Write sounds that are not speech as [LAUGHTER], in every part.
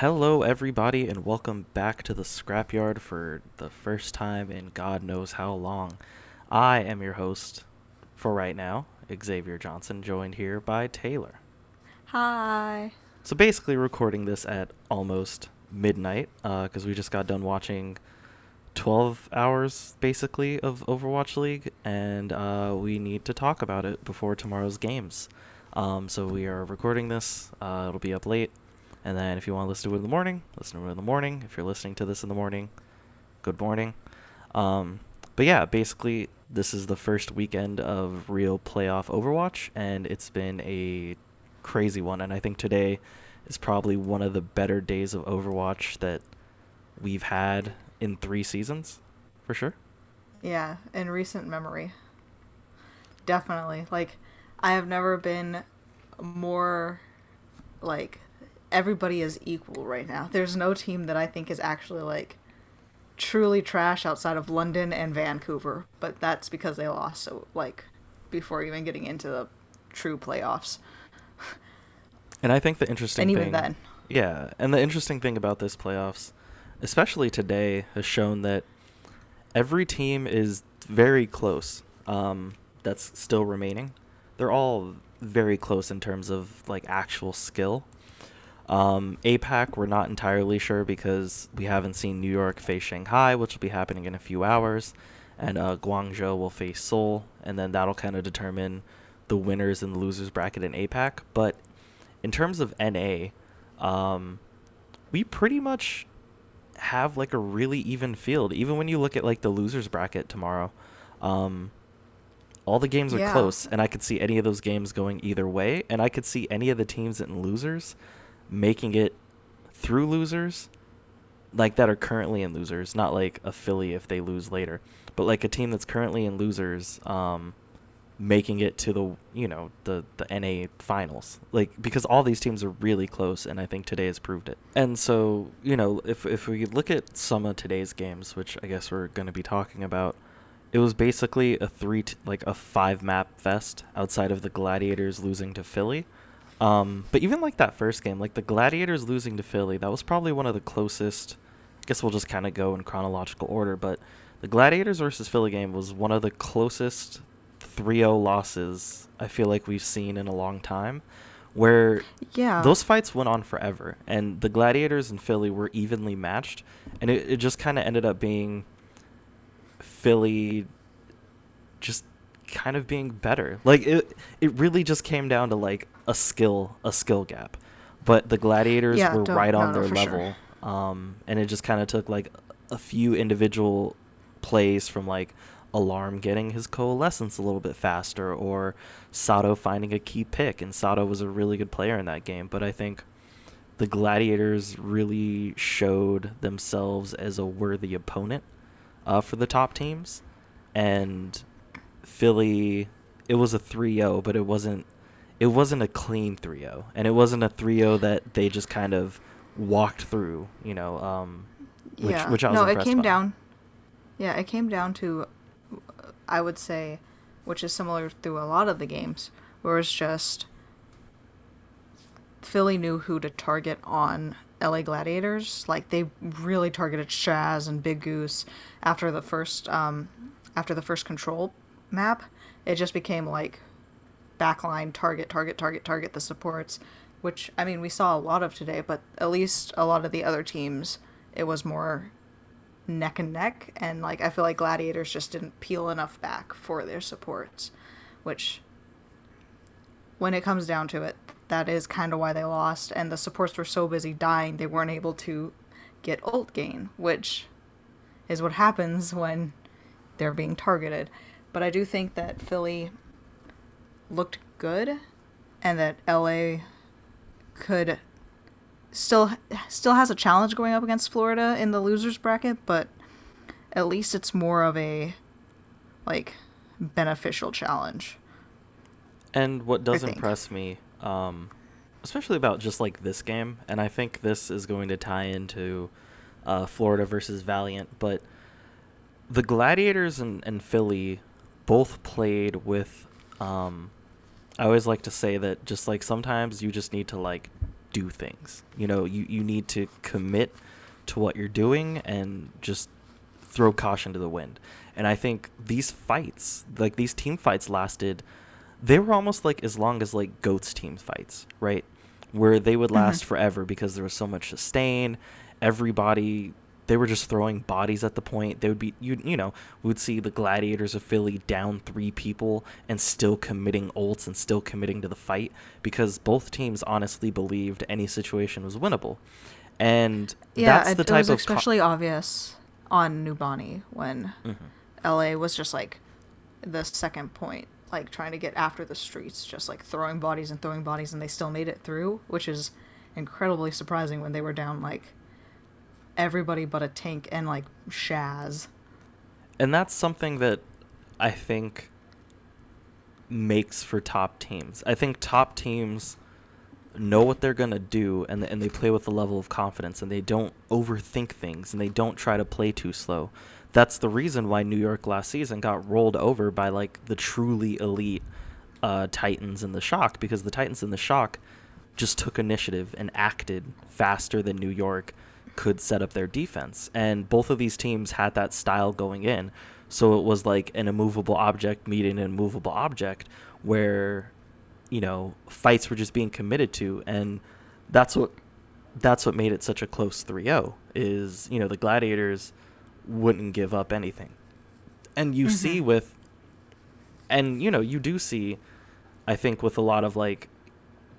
Hello, everybody, and welcome back to the Scrapyard for the first time in God knows how long. I am your host for right now, Xavier Johnson, joined here by Tayler. Hi. So, basically, recording this at almost midnight because we just got done watching 12 hours basically of Overwatch League, and uh, we need to talk about it before tomorrow's games. Um, so, we are recording this, uh, it'll be up late. And then if you want to listen to it in the morning, listen to it in the morning. If you're listening to this in the morning, good morning. Um, but yeah, basically, this is the first weekend of real playoff Overwatch, and it's been a crazy one. And I think today is probably one of the better days of Overwatch that we've had in three seasons, for sure. Yeah, in recent memory. Definitely. Like, I have never been more, like, everybody is equal right now. There's no team that I think is actually like truly trash outside of London and Vancouver, but that's because they lost so like before even getting into the true playoffs. And I think the interesting and even thing, then, yeah, and the interesting thing about this playoffs, especially today, has shown that every team is very close. Um, that's still remaining. They're all very close in terms of like actual skill. Um, APAC, we're not entirely sure because we haven't seen New York face Shanghai, which will be happening in a few hours, and uh, Guangzhou will face Seoul, and then that'll kind of determine the winners and the losers bracket in APAC. But in terms of NA, um, we pretty much have like a really even field. Even when you look at like the losers bracket tomorrow, um, all the games are Yeah. close, and I could see any of those games going either way, and I could see any of the teams in losers making it through losers, like that are currently in losers, not like a Philly if they lose later, but like a team that's currently in losers, um, making it to the you know the the NA finals, like because all these teams are really close, and I think today has proved it. And so you know if if we look at some of today's games, which I guess we're going to be talking about. It was basically a three, t- like a five map fest outside of the Gladiators losing to Philly. Um, but even like that first game, like the Gladiators losing to Philly, that was probably one of the closest. I guess we'll just kind of go in chronological order, but the Gladiators versus Philly game was one of the closest 3-0 losses I feel like we've seen in a long time, where yeah, those fights went on forever, and the Gladiators and Philly were evenly matched, and it, it just kind of ended up being Philly just kind of being better. Like it it really just came down to like a skill a skill gap. But the gladiators Yeah, were right on no, their for sure. level. Um and it just kind of took like a few individual plays from like Alarm getting his coalescence a little bit faster or Sado finding a key pick and Sado was a really good player in that game, but I think the gladiators really showed themselves as a worthy opponent uh, for the top teams and Philly it was a 3-0 but it wasn't it wasn't a clean 3-0 and it wasn't a 3-0 that they just kind of walked through you know um which yeah. which I was no, it came by. down. Yeah, it came down to, I would say, which is similar through a lot of the games, where it's just Philly knew who to target on LA Gladiators. Like they really targeted Shaz and Big Goose after the first um, after the first control map. It just became like backline target, target, target, target the supports, which I mean we saw a lot of today, but at least a lot of the other teams it was more neck and neck and like I feel like gladiators just didn't peel enough back for their supports, which when it comes down to it, that is kind of why they lost and the supports were so busy dying they weren't able to get ult gain, which is what happens when they're being targeted. But I do think that Philly looked good and that LA could still still has a challenge going up against Florida in the losers bracket, but at least it's more of a like beneficial challenge. And what does impress me, um, especially about just like this game, and I think this is going to tie into uh, Florida versus Valiant, but the Gladiators and, and Philly both played with. Um, I always like to say that just like sometimes you just need to like do things. You know, you, you need to commit to what you're doing and just throw caution to the wind. And I think these fights, like these team fights lasted they were almost like as long as like goats team fights, right? Where they would last mm-hmm. forever because there was so much sustain. Everybody they were just throwing bodies at the point. They would be you you know, we would see the gladiators of Philly down three people and still committing ults and still committing to the fight because both teams honestly believed any situation was winnable. And yeah, that's the it, type it was of especially co- obvious on Numbani when mm-hmm. LA was just like the second point, like trying to get after the streets, just like throwing bodies and throwing bodies, and they still made it through, which is incredibly surprising when they were down like everybody but a tank and like Shaz. And that's something that I think makes for top teams. I think top teams know what they're going to do and, and they play with a level of confidence and they don't overthink things and they don't try to play too slow. That's the reason why New York last season got rolled over by like the truly elite uh, Titans and the Shock because the Titans and the Shock just took initiative and acted faster than New York could set up their defense. And both of these teams had that style going in. So it was like an immovable object meeting an immovable object where you know fights were just being committed to and that's what that's what made it such a close 3-0 is you know the gladiators wouldn't give up anything and you mm-hmm. see with and you know you do see i think with a lot of like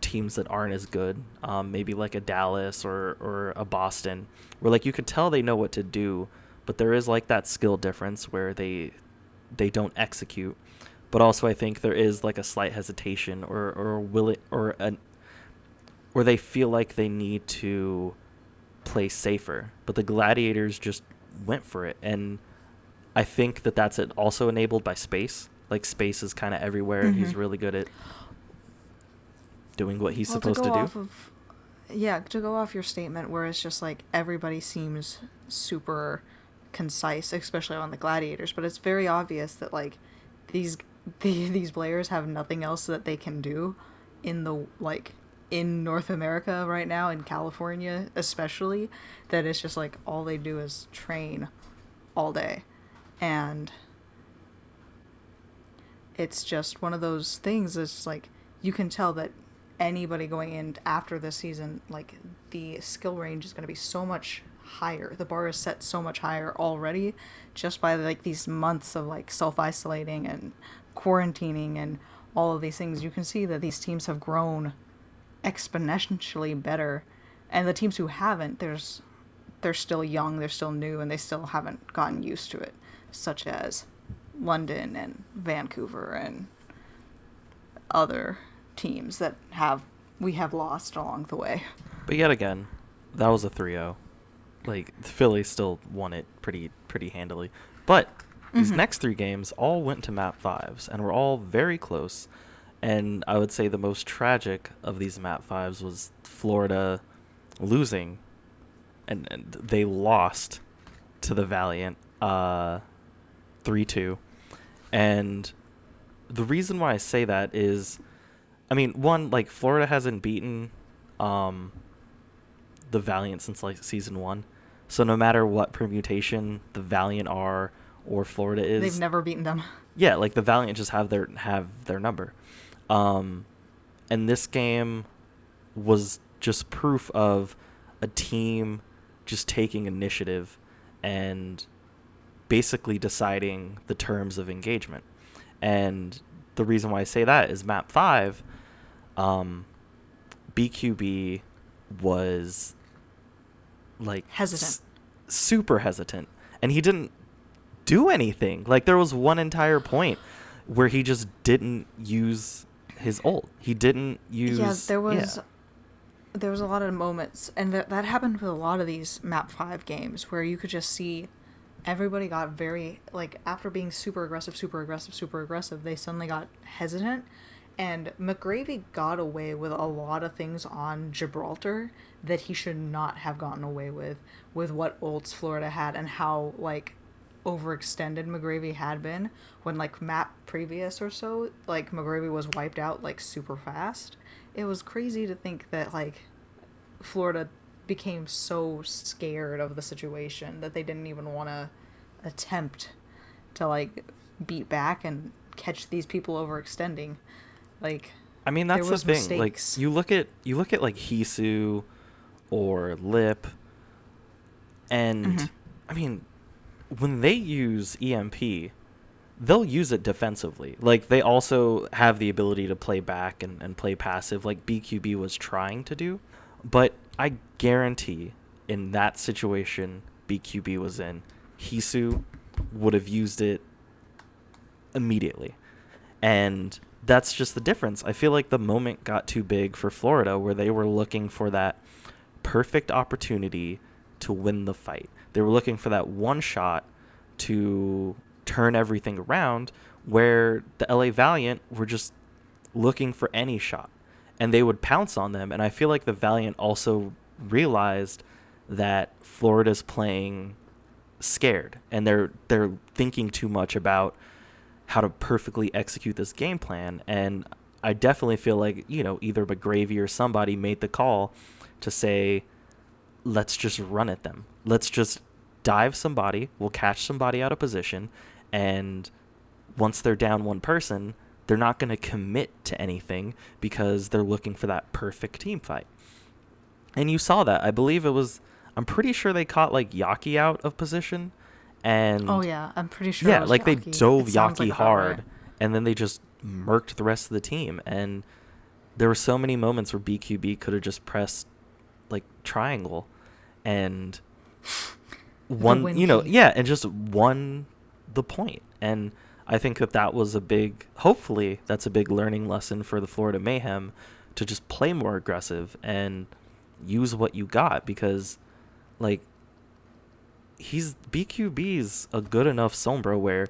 teams that aren't as good um, maybe like a dallas or or a boston where like you could tell they know what to do but there is like that skill difference where they they don't execute but also I think there is like a slight hesitation or or will it or an or they feel like they need to play safer. But the gladiators just went for it, and I think that that's it also enabled by space. Like space is kind of everywhere, mm-hmm. and he's really good at doing what he's well, supposed to, to do. Of, yeah, to go off your statement, where it's just like everybody seems super concise, especially on the gladiators, but it's very obvious that like these [LAUGHS] the, these players have nothing else that they can do in the like in North America right now in California especially that it's just like all they do is train all day and it's just one of those things it's like you can tell that anybody going in after this season like the skill range is going to be so much higher the bar is set so much higher already just by like these months of like self-isolating and quarantining and all of these things, you can see that these teams have grown exponentially better. And the teams who haven't, there's they're still young, they're still new, and they still haven't gotten used to it, such as London and Vancouver and other teams that have we have lost along the way. But yet again, that was a 3-0. Like Philly still won it pretty pretty handily. But these mm-hmm. next three games all went to map fives and were all very close. And I would say the most tragic of these map fives was Florida losing, and, and they lost to the Valiant uh, 3 2. And the reason why I say that is, I mean, one, like, Florida hasn't beaten um, the Valiant since, like, season one. So no matter what permutation the Valiant are or Florida is. They've never beaten them. Yeah, like the Valiant just have their have their number. Um, and this game was just proof of a team just taking initiative and basically deciding the terms of engagement. And the reason why I say that is map 5 um, BQB was like hesitant. S- super hesitant. And he didn't do anything. Like there was one entire point where he just didn't use his ult. He didn't use. Yeah, there was. Yeah. There was a lot of moments, and that that happened with a lot of these map five games, where you could just see everybody got very like after being super aggressive, super aggressive, super aggressive, they suddenly got hesitant. And McGravy got away with a lot of things on Gibraltar that he should not have gotten away with, with what Olds Florida had and how like overextended McGravy had been when like map previous or so, like McGravy was wiped out like super fast. It was crazy to think that like Florida became so scared of the situation that they didn't even want to attempt to like beat back and catch these people overextending. Like I mean, that's the thing. Like you look at you look at like Heesu or Lip, and mm-hmm. I mean, when they use EMP, they'll use it defensively. Like they also have the ability to play back and, and play passive, like BQB was trying to do. But I guarantee in that situation BQB was in, Heesu would have used it immediately. And that's just the difference. I feel like the moment got too big for Florida where they were looking for that perfect opportunity to win the fight. They were looking for that one shot to turn everything around where the LA Valiant were just looking for any shot and they would pounce on them and I feel like the Valiant also realized that Florida's playing scared and they're they're thinking too much about how to perfectly execute this game plan and I definitely feel like, you know, either McGravy or somebody made the call to say let's just run at them. Let's just dive somebody, we'll catch somebody out of position and once they're down one person, they're not going to commit to anything because they're looking for that perfect team fight. And you saw that. I believe it was. I'm pretty sure they caught like Yaki out of position, and oh yeah, I'm pretty sure. Yeah, like Yaki. they dove Yaki like hard, and then they just murked the rest of the team. And there were so many moments where BQB could have just pressed like triangle, and one, you know, yeah, and just won the point. And I think that that was a big, hopefully, that's a big learning lesson for the Florida Mayhem to just play more aggressive and use what you got because, like, he's BQB's a good enough Sombra where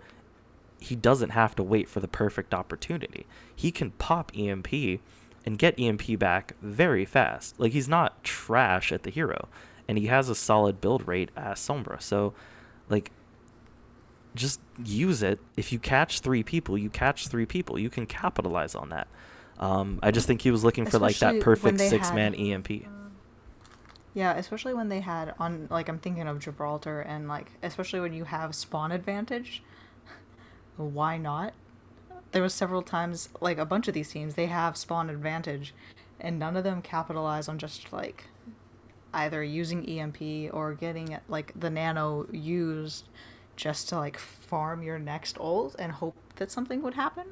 he doesn't have to wait for the perfect opportunity. He can pop EMP and get EMP back very fast. Like he's not trash at the hero, and he has a solid build rate as Sombra. So, like just use it. If you catch three people, you catch three people. You can capitalize on that. Um, I just think he was looking for especially like that perfect six man EMP. Yeah, especially when they had on like I'm thinking of Gibraltar and like especially when you have spawn advantage. [LAUGHS] Why not? There was several times like a bunch of these teams they have spawn advantage, and none of them capitalize on just like either using EMP or getting like the nano used just to like farm your next ult and hope that something would happen.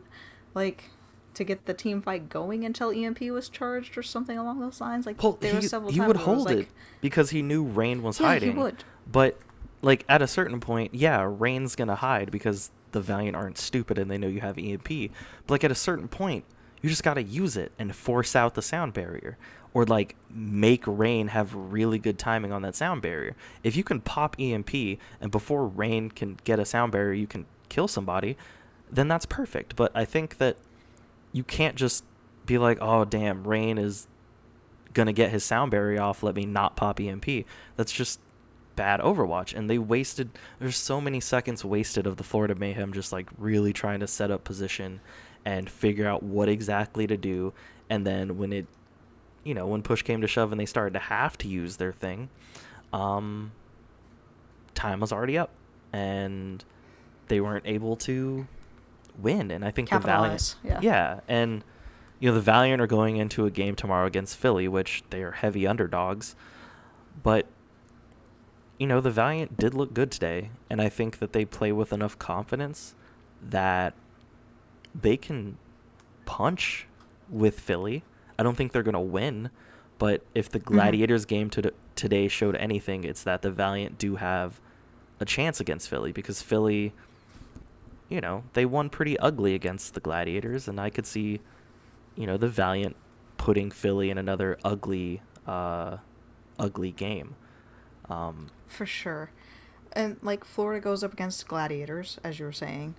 Like to get the team fight going until EMP was charged or something along those lines. Like there he, were several he times would hold it, like, because he knew Rain was yeah, hiding. He would. But like at a certain point, yeah, Rain's gonna hide because the Valiant aren't stupid and they know you have EMP. But like at a certain point, you just gotta use it and force out the sound barrier or like make Rain have really good timing on that sound barrier. If you can pop EMP and before Rain can get a sound barrier, you can kill somebody, then that's perfect. But I think that you can't just be like, oh damn, Rain is gonna get his sound barrier off. Let me not pop EMP. That's just bad Overwatch. And they wasted. There's so many seconds wasted of the Florida Mayhem just like really trying to set up position and figure out what exactly to do. And then when it you know, when push came to shove and they started to have to use their thing, um, time was already up, and they weren't able to win. And I think the Valiant, yeah. yeah, and you know the Valiant are going into a game tomorrow against Philly, which they are heavy underdogs, but you know the Valiant did look good today, and I think that they play with enough confidence that they can punch with Philly I don't think they're going to win, but if the mm-hmm. Gladiators mm-hmm. game to today showed anything, it's that the Valiant do have a chance against Philly because Philly, you know, they won pretty ugly against the Gladiators, and I could see, you know, the Valiant putting Philly in another ugly, uh, ugly game. Um, For sure. And like Florida goes up against Gladiators, as you were saying,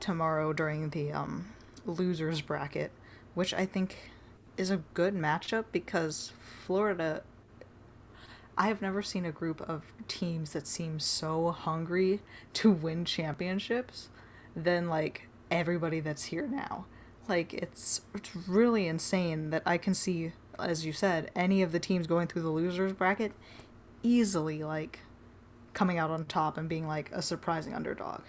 tomorrow during the um, losers bracket, which I think is a good matchup because Florida I have never seen a group of teams that seem so hungry to win championships than like everybody that's here now. Like it's it's really insane that I can see as you said, any of the teams going through the losers bracket easily like coming out on top and being like a surprising underdog.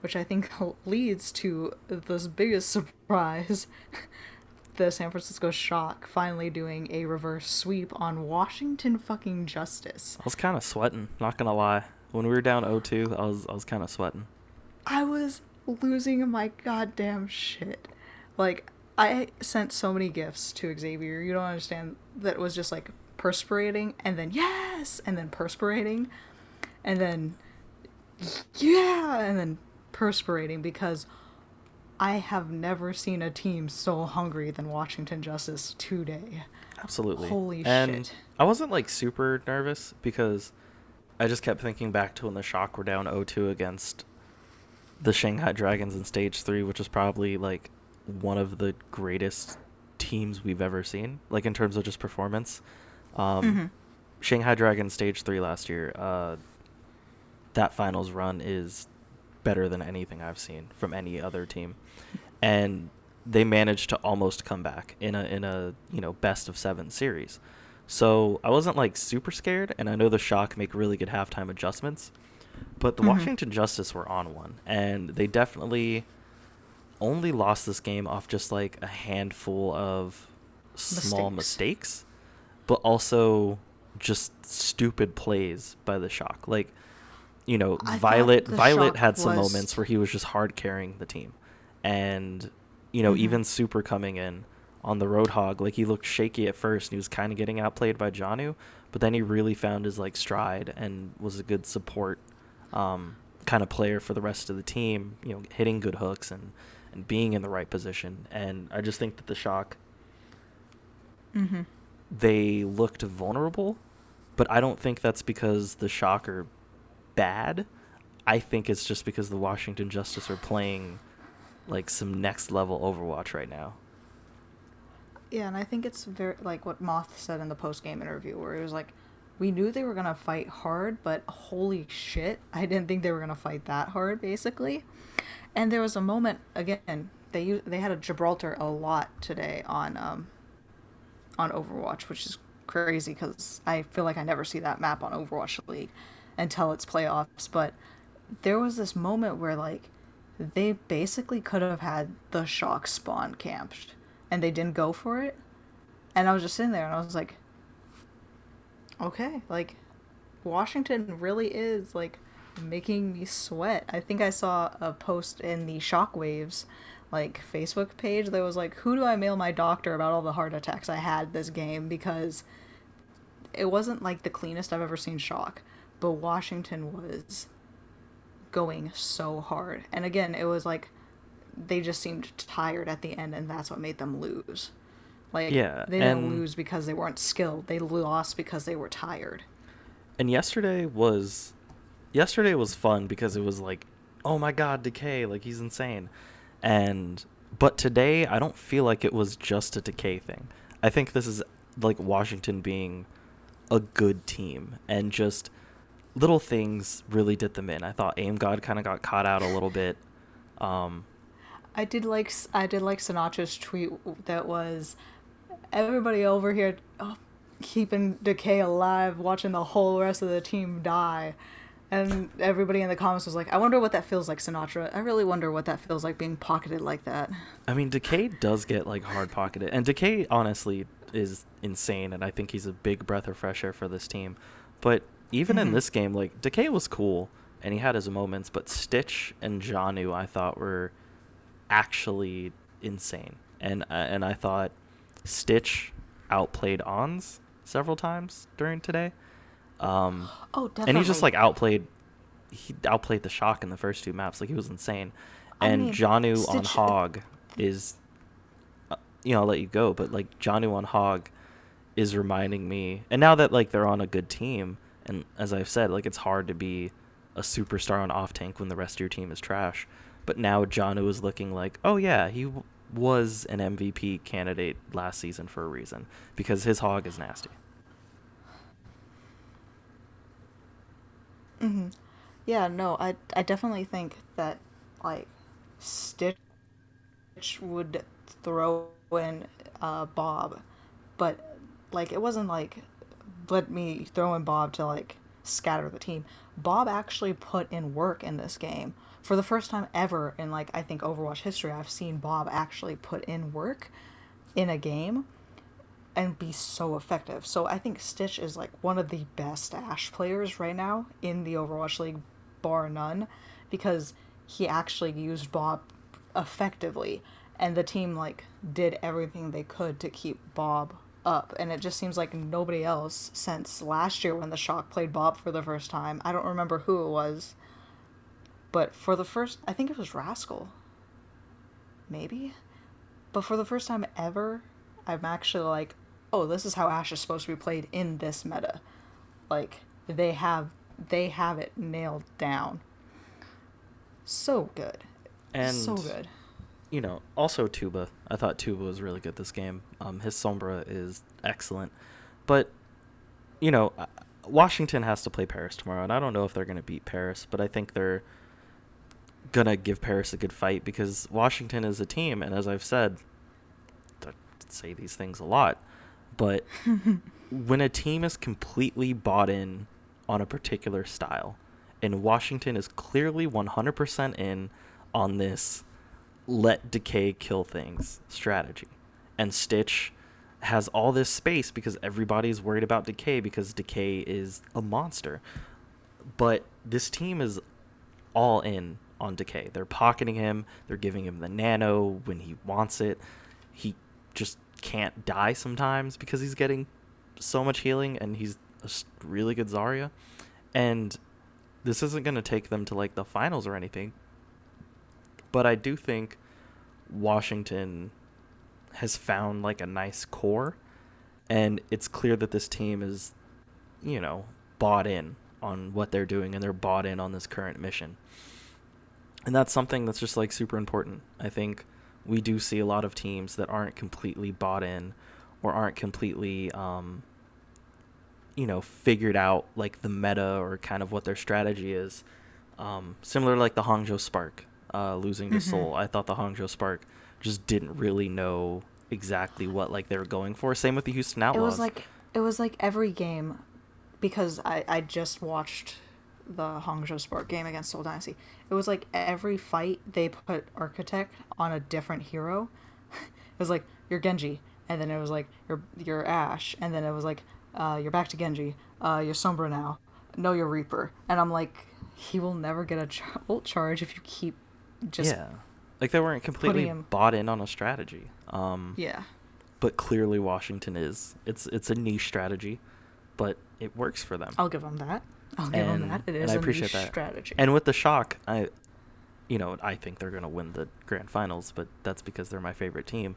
Which I think [LAUGHS] leads to this biggest [LAUGHS] surprise the San Francisco Shock finally doing a reverse sweep on Washington fucking Justice. I was kind of sweating, not gonna lie. When we were down 0-2, I was I was kind of sweating. I was losing my goddamn shit. Like I sent so many gifts to Xavier. You don't understand that it was just like perspirating and then yes and then perspirating and then yeah and then perspirating because I have never seen a team so hungry than Washington Justice today. Absolutely. Holy and shit. I wasn't like super nervous because I just kept thinking back to when the Shock were down 0-2 against the Shanghai Dragons in stage 3, which was probably like one of the greatest teams we've ever seen, like in terms of just performance. Um, Mm-hmm. Shanghai Dragons stage 3 last year, uh, that finals run is better than anything I've seen from any other team. And they managed to almost come back in a in a, you know, best of 7 series. So, I wasn't like super scared and I know the Shock make really good halftime adjustments, but the Mhm. Washington Justice were on one and they definitely only lost this game off just like a handful of small Mistakes. mistakes, but also just stupid plays by the Shock. Like, you know, I Violet Violet had some was- moments where he was just hard carrying the team, and you know, Mhm. even Super coming in on the Roadhog, like he looked shaky at first, and he was kind of getting outplayed by Janu, but then he really found his like stride and was a good support um, kind of player for the rest of the team. You know, hitting good hooks and and being in the right position. And I just think that the Shock Mm-hmm. they looked vulnerable, but I don't think that's because the Shock are bad. I think it's just because the Washington Justice are playing like some next level Overwatch right now. Yeah, and I think it's very like what Moth said in the post game interview, where he was like, "We knew they were gonna fight hard, but holy shit, I didn't think they were gonna fight that hard." Basically, and there was a moment again. They they had a Gibraltar a lot today on um on Overwatch, which is crazy because I feel like I never see that map on Overwatch League until its playoffs. But there was this moment where like they basically could have had the shock spawn camped and they didn't go for it. And I was just sitting there and I was like, okay, like Washington really is like making me sweat. I think I saw a post in the Shockwaves like Facebook page that was like, who do I mail my doctor about all the heart attacks I had this game because it wasn't like the cleanest I've ever seen Shock, but Washington was going so hard. And again, it was like they just seemed tired at the end, and that's what made them lose. Like, Yeah, they didn't and- lose because they weren't skilled. They lost because they were tired. And yesterday was yesterday was fun because it was like, oh my god, Decay, like he's insane. And but today I don't feel like it was just a Decay thing. I think this is like Washington being a good team and just little things really did them in. I thought Aim God kind of got caught out a little bit. Um, I did like I did like Sinatraa's tweet that was everybody over here oh, keeping Decay alive, watching the whole rest of the team die. And everybody in the comments was like, I wonder what that feels like, Sinatraa. I really wonder what that feels like being pocketed like that. I mean, Decay does get like hard pocketed, and Decay honestly is insane, and I think he's a big breath of fresh air for this team. But even in Mhm. this game, like Decay was cool, and he had his moments, but Stitch and Janu I thought were actually insane, and uh, and I thought Stitch outplayed ANS several times during today. Um, [GASPS] Oh, definitely. and he just like outplayed he outplayed the shock in the first two maps like he was insane I and mean, janu on hog is uh, you know i'll let you go but like janu on hog is reminding me and now that like they're on a good team and as i've said like it's hard to be a superstar on off tank when the rest of your team is trash. But now janu is looking like oh yeah he w- was an mvp candidate last season for a reason because his hog is nasty. Hmm Yeah, no, I I definitely think that like Stitch would throw in uh, Bob. But like it wasn't like let me throw in Bob to like scatter the team. Bob actually put in work in this game. For the first time ever in like I think Overwatch history, I've seen Bob actually put in work in a game and be so effective. So I think Stitch is like one of the best Ash players right now in the Overwatch League, bar none, because he actually used Bob effectively and the team like did everything they could to keep Bob up and it just seems like nobody else since last year when the shock played bob for the first time. I don't remember who it was but for the first i think it was rascal. Maybe? But for the first time ever i'm actually like oh this is how ash is supposed to be played in this meta. Like they have they have it nailed down. So good. And so good you know, also Tuba. I thought Tuba was really good this game. Um, his Sombra is excellent, but you know, uh, Washington has to play Paris tomorrow, and I don't know if they're going to beat Paris, but I think they're gonna give Paris a good fight because Washington is a team, and as I've said, I say these things a lot, but [LAUGHS] when a team is completely bought in on a particular style, and Washington is clearly 100% in on this let decay kill things strategy. And Stitch has all this space because everybody's worried about decay because decay is a monster. But this team is all in on decay. They're pocketing him, they're giving him the nano when he wants it. He just can't die sometimes because he's getting so much healing and he's a really good Zarya. And this isn't going to take them to like the finals or anything but I do think Washington has found like a nice core, and it's clear that this team is, you know, bought in on what they're doing and they're bought in on this current mission. And that's something that's just like super important. I think we do see a lot of teams that aren't completely bought in or aren't completely um, you know, figured out like the meta or kind of what their strategy is. Um, similar to like the Hangzhou Spark uh, losing to Mhm. Seoul. I thought the Hangzhou Spark just didn't really know exactly what like they were going for. Same with the Houston It was like it was like every game because I I just watched the Hangzhou Spark game against Seoul Dynasty. It was like every fight they put Architect on a different hero. [LAUGHS] it was like you're Genji, and then it was like you're you're Ash, and then it was like uh, you're back to Genji. Uh, you're Sombra now. No, you're Reaper, and I'm like, he will never get a [LAUGHS] ult charge if you keep just yeah, like they weren't completely him- bought in on a strategy. Um, yeah. but clearly Washington is. It's it's a niche strategy, but it works for them. I'll give them that. I'll give And- that. It is and I a appreciate niche that. strategy. And with the shock, I, you know, I think they're gonna win the grand finals, but that's because they're my favorite team.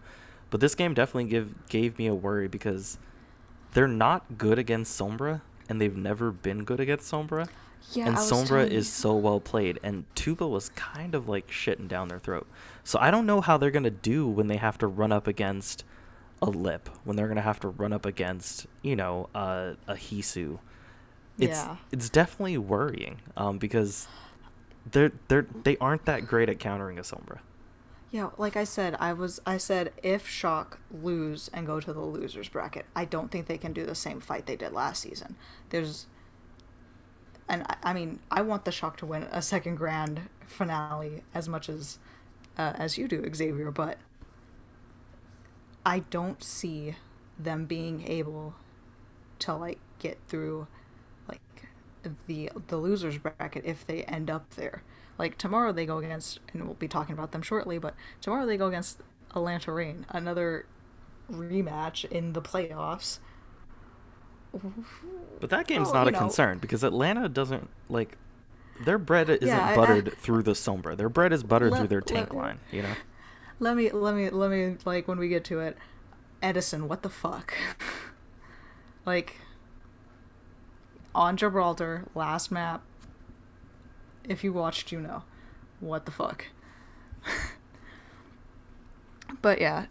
But this game definitely give gave me a worry because they're not good against Sombra, and they've never been good against Sombra. Yeah, and Sombra is so well played, and Tuba was kind of like shitting down their throat. So I don't know how they're gonna do when they have to run up against a Lip, when they're gonna have to run up against, you know, uh, a Heesu. It's Yeah. it's definitely worrying, um, because they're they're they aren't that great at countering a Sombra. Yeah, like I said, I was I said if Shock lose and go to the losers bracket, I don't think they can do the same fight they did last season. There's and I, I mean, I want the Shock to win a second grand finale as much as uh, as you do, Xavier, but I don't see them being able to like get through like the the losers bracket if they end up there. Like tomorrow they go against and we'll be talking about them shortly, but tomorrow they go against Atlanta Reign, another rematch in the playoffs. But that game's Well, not a know- concern because Atlanta doesn't like their bread isn't Yeah, I- I- buttered through the Sombra. Their bread is buttered Let- through their let- tank line. You know. Let me let me let me like when we get to it, Edison, what the fuck? [LAUGHS] like on Gibraltar, last map. If you watched, you know. What the fuck? [LAUGHS] but yeah,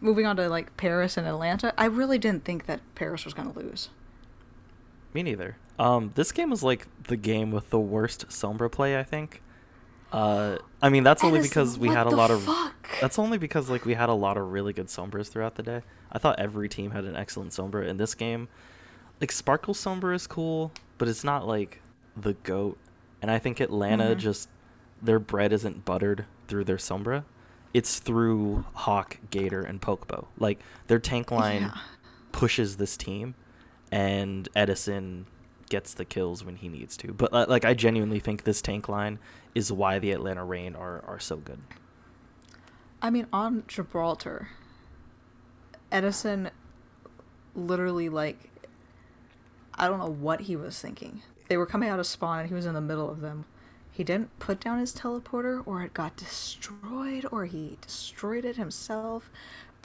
moving on to like Paris and Atlanta, I really didn't think that Paris was gonna lose. Me neither. Um, this game was like the game with the worst Sombra play, I think. Uh, I mean that's only Edison, because we had a lot of. fuck? That's only because like we had a lot of really good Sombras throughout the day. I thought every team had an excellent Sombra. In this game, like Sparkle Sombra is cool, but it's not like the goat. And I think Atlanta Mhm. just their bread isn't buttered through their Sombra. It's through Hawk, Gator, and Pokebo. Like their tank line Yeah. pushes this team, and Edison gets the kills when he needs to. But like I genuinely think this tank line is why the Atlanta Reign are are so good. I mean, on Gibraltar, Edison literally, like, I don't know what he was thinking. They were coming out of spawn and he was in the middle of them. He didn't put down his teleporter, or it got destroyed, or he destroyed it himself.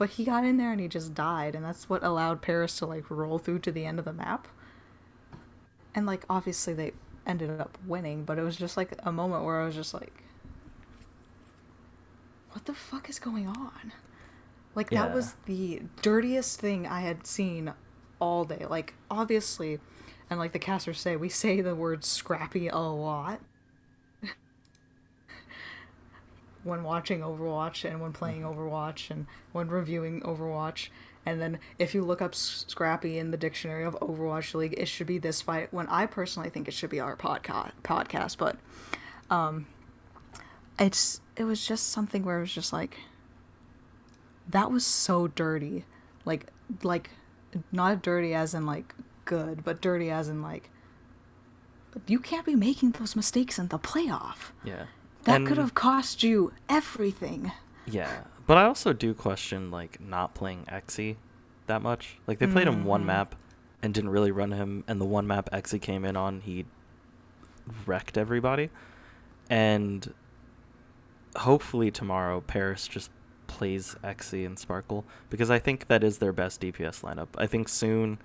But he got in there and he just died, and that's what allowed Paris to, like, roll through to the end of the map. And, like, obviously they ended up winning, but it was just, like, a moment where I was just like, what the fuck is going on? Like that was the dirtiest thing I had seen all day. Like obviously, and like the casters say, we say the word scrappy a lot when watching Overwatch and when playing Overwatch and when reviewing Overwatch. And then if you look up Scrappy in the dictionary of Overwatch League, it should be this fight. When I personally think it should be our podcast, podcast, but um, it's it was just something where it was just like that was so dirty like like not dirty as in like good but dirty as in like you can't be making those mistakes in the playoff Yeah. That And- could have cost you everything Yeah, but I also do question like not playing Exy that much. Like they played him one Mhm. map and didn't really run him, and the one map Exy came in on, he wrecked everybody. And hopefully tomorrow Paris just plays Exy and Sparkle because I think that is their best DPS lineup. I think soon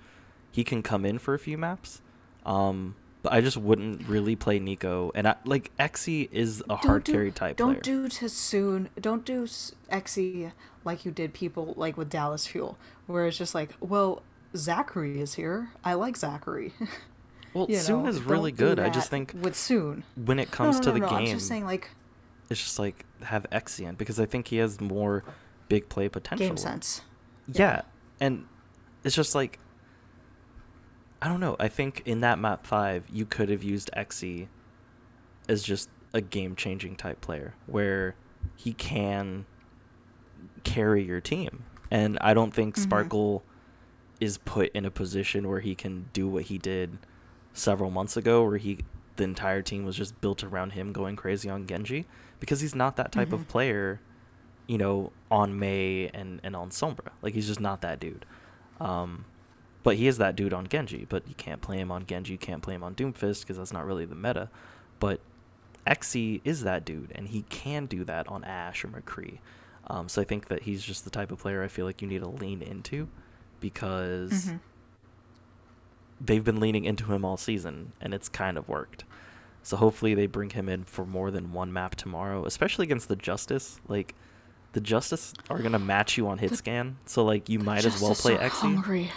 he can come in for a few maps. Um, but I just wouldn't really play Nico, and I, like Exy is a hard do- carry type don't player. do to soon don't do s- Xe like you did people like with Dallas Fuel where it's just like well Zachary is here I like Zachary [LAUGHS] Well, You Soon know, is really good. I just think with soon when it No, comes no, to the no, game, I'm just saying like it's just like have Exian because I think he has more big play potential. game sense Yeah. and it's just like I don't know. I think in that map five, you could have used Xe as just a game changing type player where he can carry your team. And I don't think Mhm. Sparkle is put in a position where he can do what he did several months ago where he the entire team was just built around him going crazy on Genji because he's not that type Mhm. of player, you know, on May and, and on Sombra. Like he's just not that dude. Um, but he is that dude on Genji, but you can't play him on Genji, you can't play him on Doomfist because that's not really the meta. But Xe is that dude, and he can do that on Ash or McCree. Um, so I think that he's just the type of player I feel like you need to lean into because Mhm. they've been leaning into him all season, and it's kind of worked. So hopefully they bring him in for more than one map tomorrow, especially against the Justice. Like the Justice are gonna match you on hit The- scan, so like you might as well play Xe. hungry.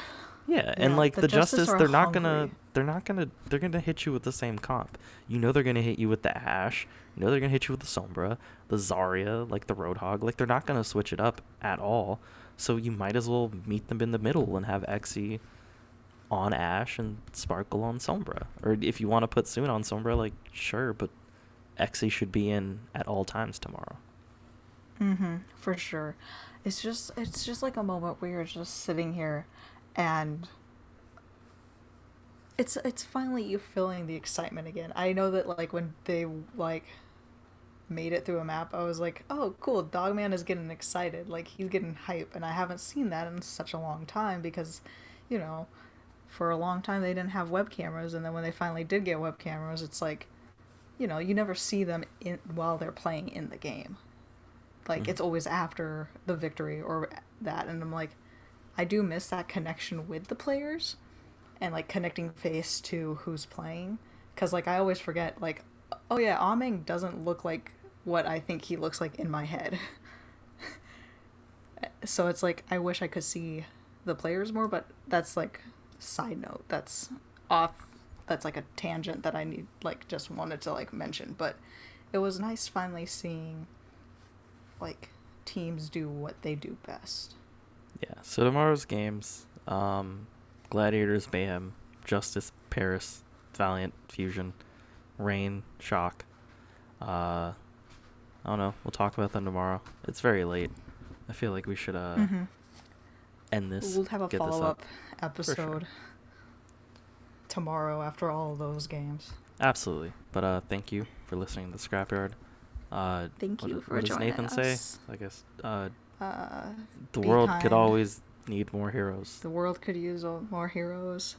Yeah, and Yeah, like the the, Justice Justice, they're not gonna they're not gonna they're gonna hit you with the same comp. You know they're gonna hit you with the Ash. You know they're gonna hit you with the Sombra, the Zarya, like the Roadhog. Like they're not gonna switch it up at all. So you might as well meet them in the middle and have Xe on Ash and Sparkle on Sombra. Or if you want to put Soon on Sombra, like sure, but Xe should be in at all times tomorrow. Mm-hmm, for sure. It's just it's just like a moment where you're just sitting here and it's it's finally you feeling the excitement again. I know that like when they like made it through a map, I was like, "Oh, cool, Dogman is getting excited. Like he's getting hype." And I haven't seen that in such a long time because, you know, for a long time they didn't have web cameras and then when they finally did get web cameras, it's like you know, you never see them in while they're playing in the game like Mhm. it's always after the victory or that and i'm like i do miss that connection with the players and like connecting face to who's playing. Because like i always forget like oh yeah ah aming doesn't look like what i think he looks like in my head. [LAUGHS] So it's like i wish i could see the players more but that's like side note that's off that's like a tangent that i need like just wanted to like mention. But it was nice finally seeing like teams do what they do best. Yeah. So tomorrow's games, um, Gladiators, Mayhem, Justice, Paris, Valiant, Fusion, Reign, Shock. Uh, I don't know. We'll talk about them tomorrow. It's very late. I feel like we should uh Mhm. end this. We'll have a follow up sure. episode tomorrow after all of those games. Absolutely. But uh, thank you for listening to the Scrapyard. Uh, Thank what you d- for what does Nathan us. say? I guess uh, Uh, the world could always need more heroes. the world could use more heroes.